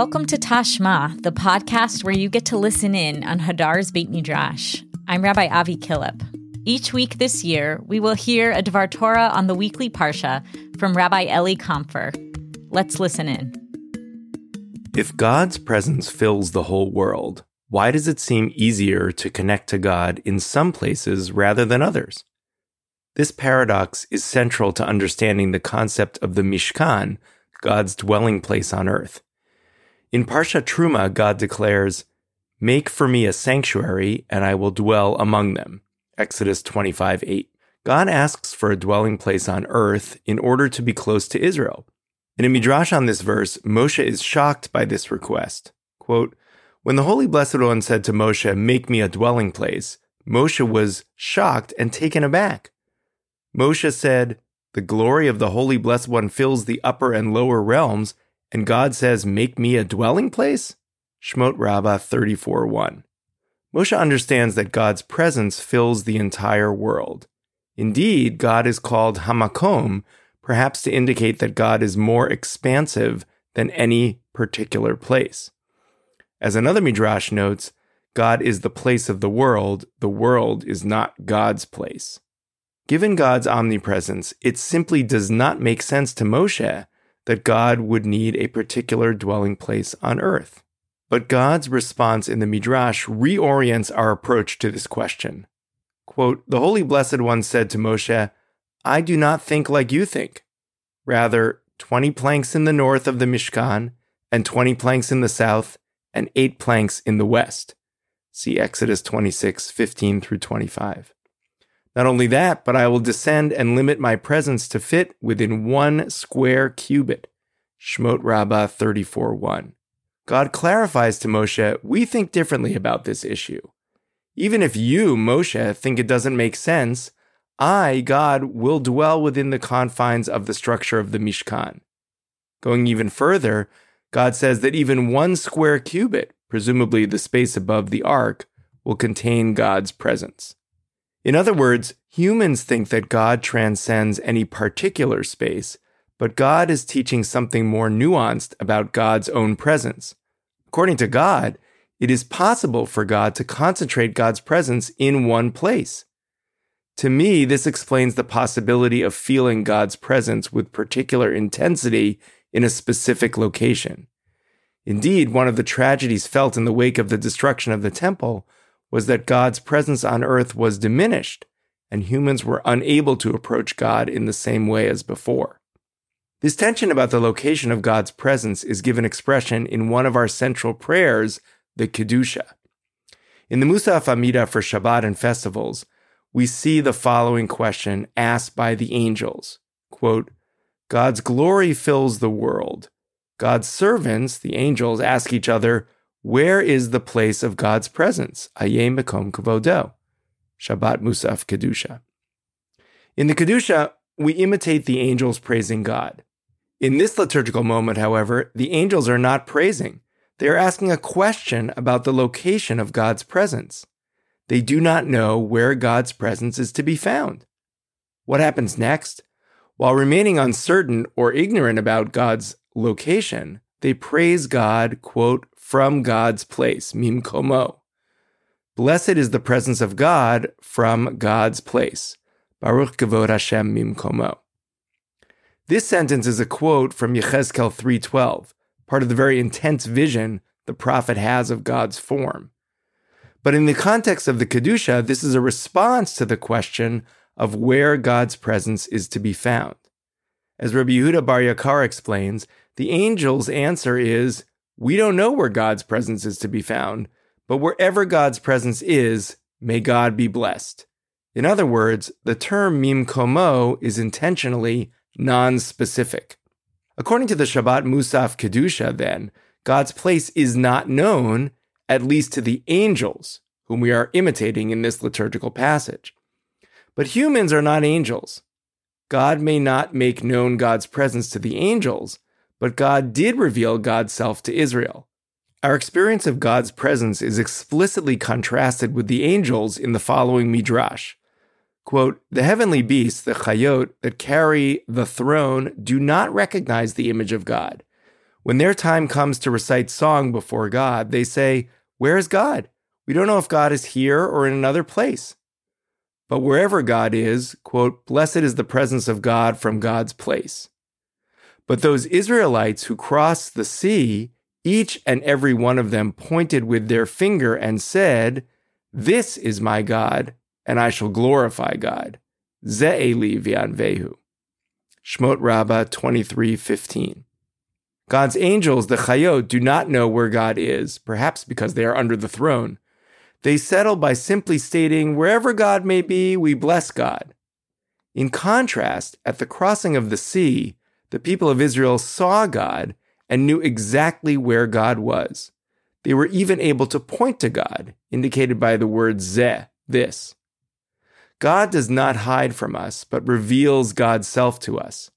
Welcome to Tashma, the podcast where you get to listen in on Hadar's Beit Midrash. I'm Rabbi Avi Killip. Each week this year, we will hear a Dvar Torah on the weekly Parsha from Rabbi Elie Kaunfer. Let's listen in. If God's presence fills the whole world, why does it seem easier to connect to God in some places rather than others? This paradox is central to understanding the concept of the Mishkan, God's dwelling place on earth. In Parsha Truma, God declares, Make for me a sanctuary, and I will dwell among them. Exodus 25 8. God asks for a dwelling place on earth in order to be close to Israel. In a midrash on this verse, Moshe is shocked by this request. Quote, when the Holy Blessed One said to Moshe, Make me a dwelling place, Moshe was shocked and taken aback. Moshe said, The glory of the Holy Blessed One fills the upper and lower realms, and God says, Make me a dwelling place? Shmot Rabbah 34 1. Moshe understands that God's presence fills the entire world. Indeed, God is called Hamakom, perhaps to indicate that God is more expansive than any particular place. As another midrash notes, God is the place of the world, the world is not God's place. Given God's omnipresence, it simply does not make sense to Moshe that God would need a particular dwelling place on earth. But God's response in the Midrash reorients our approach to this question. Quote, the Holy Blessed One said to Moshe, I do not think like you think. Rather, 20 planks in the north of the Mishkan, and 20 planks in the south, and 8 planks in the west. See Exodus 26, 15 through 25. Not only that, but I will descend and limit my presence to fit within one square cubit. Shmot Rabbah 34 1. God clarifies to Moshe, we think differently about this issue. Even if you, Moshe, think it doesn't make sense, I, God, will dwell within the confines of the structure of the Mishkan. Going even further, God says that even one square cubit, presumably the space above the ark, will contain God's presence. In other words, humans think that God transcends any particular space, but God is teaching something more nuanced about God's own presence. According to God, it is possible for God to concentrate God's presence in one place. To me, this explains the possibility of feeling God's presence with particular intensity in a specific location. Indeed, one of the tragedies felt in the wake of the destruction of the temple was that God's presence on earth was diminished, and humans were unable to approach God in the same way as before. This tension about the location of God's presence is given expression in one of our central prayers, the Kedusha. In the Musaf Amida for Shabbat and festivals, we see the following question asked by the angels quote, God's glory fills the world. God's servants, the angels, ask each other, where is the place of God's presence? Aye Mekom Kavodo. Shabbat Musaf Kedusha. In the Kedusha, we imitate the angels praising God. In this liturgical moment, however, the angels are not praising. They are asking a question about the location of God's presence. They do not know where God's presence is to be found. What happens next? While remaining uncertain or ignorant about God's location, they praise God, quote, from God's place, mim komo. Blessed is the presence of God from God's place. Baruch kavod Hashem mim komo. This sentence is a quote from Yechezkel 3.12, part of the very intense vision the prophet has of God's form. But in the context of the Kedusha, this is a response to the question of where God's presence is to be found. As Rabbi Yehuda Bar Yakar explains, the angel's answer is we don't know where God's presence is to be found, but wherever God's presence is, may God be blessed. In other words, the term mim komo is intentionally non-specific. According to the Shabbat Musaf Kedusha, then, God's place is not known, at least to the angels, whom we are imitating in this liturgical passage. But humans are not angels. God may not make known God's presence to the angels, but God did reveal God's self to Israel. Our experience of God's presence is explicitly contrasted with the angels in the following midrash. Quote, the heavenly beasts, the chayot, that carry the throne do not recognize the image of God. When their time comes to recite song before God, they say, Where is God? We don't know if God is here or in another place. But wherever God is, quote, blessed is the presence of God from God's place. But those Israelites who crossed the sea, each and every one of them pointed with their finger and said, This is my God, and I shall glorify God. Ze'eli v'anvehu. Shmot Rabbah 23:15. God's angels, the Chayot, do not know where God is, perhaps because they are under the throne. They settle by simply stating, wherever God may be, we bless God. In contrast, at the crossing of the sea, the people of Israel saw God and knew exactly where God was. They were even able to point to God, indicated by the word ze, this. God does not hide from us, but reveals God's self to us.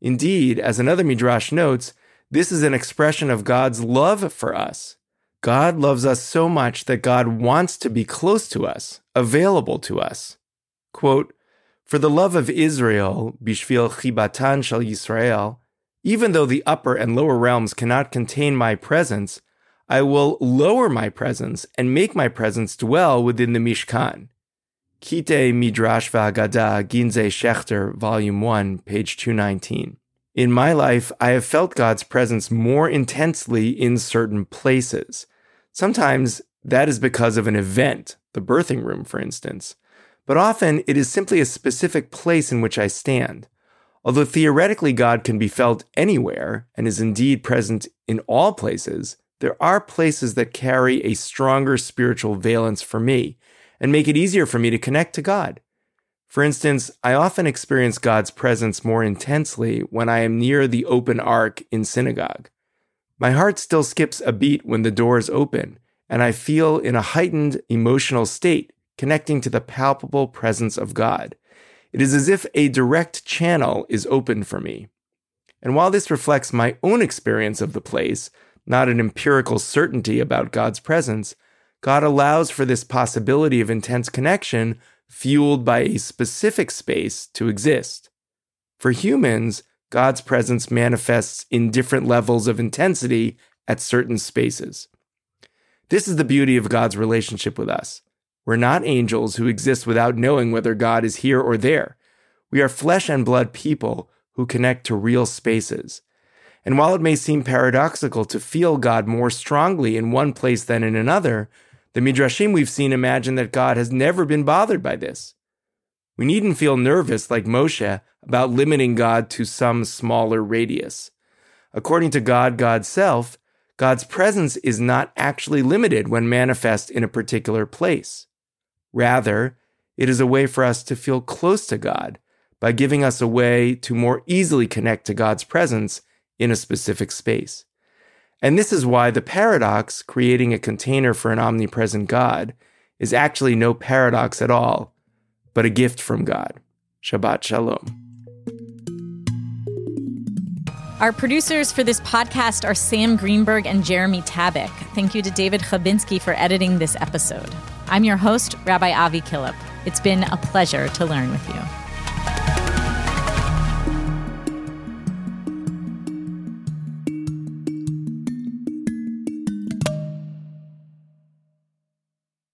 Indeed, as another midrash notes, this is an expression of God's love for us. God loves us so much that God wants to be close to us, available to us. Quote, For the love of Israel, bishvil chibatan shel Yisrael, even though the upper and lower realms cannot contain my presence, I will lower my presence and make my presence dwell within the Mishkan. Kite Midrash V'Agada, Ginze Schechter, Volume 1, page 219. In my life, I have felt God's presence more intensely in certain places. Sometimes that is because of an event, the birthing room, for instance, but often it is simply a specific place in which I stand. Although theoretically God can be felt anywhere and is indeed present in all places, there are places that carry a stronger spiritual valence for me and make it easier for me to connect to God. For instance, I often experience God's presence more intensely when I am near the open ark in synagogue. My heart still skips a beat when the doors open, and I feel in a heightened emotional state, connecting to the palpable presence of God. It is as if a direct channel is open for me. And while this reflects my own experience of the place, not an empirical certainty about God's presence, God allows for this possibility of intense connection fueled by a specific space to exist. For humans, God's presence manifests in different levels of intensity at certain spaces. This is the beauty of God's relationship with us. We're not angels who exist without knowing whether God is here or there. We are flesh and blood people who connect to real spaces. And while it may seem paradoxical to feel God more strongly in one place than in another, the Midrashim we've seen imagine that God has never been bothered by this. We needn't feel nervous like Moshe about limiting God to some smaller radius. According to God, God's self, God's presence is not actually limited when manifest in a particular place. Rather, it is a way for us to feel close to God by giving us a way to more easily connect to God's presence in a specific space. And this is why the paradox, creating a container for an omnipresent God, is actually no paradox at all, but a gift from God. Shabbat Shalom. Our producers for this podcast are Sam Greenberg and Jeremy Tabak. Thank you to David Chabinsky for editing this episode. I'm your host, Rabbi Avi Killip. It's been a pleasure to learn with you.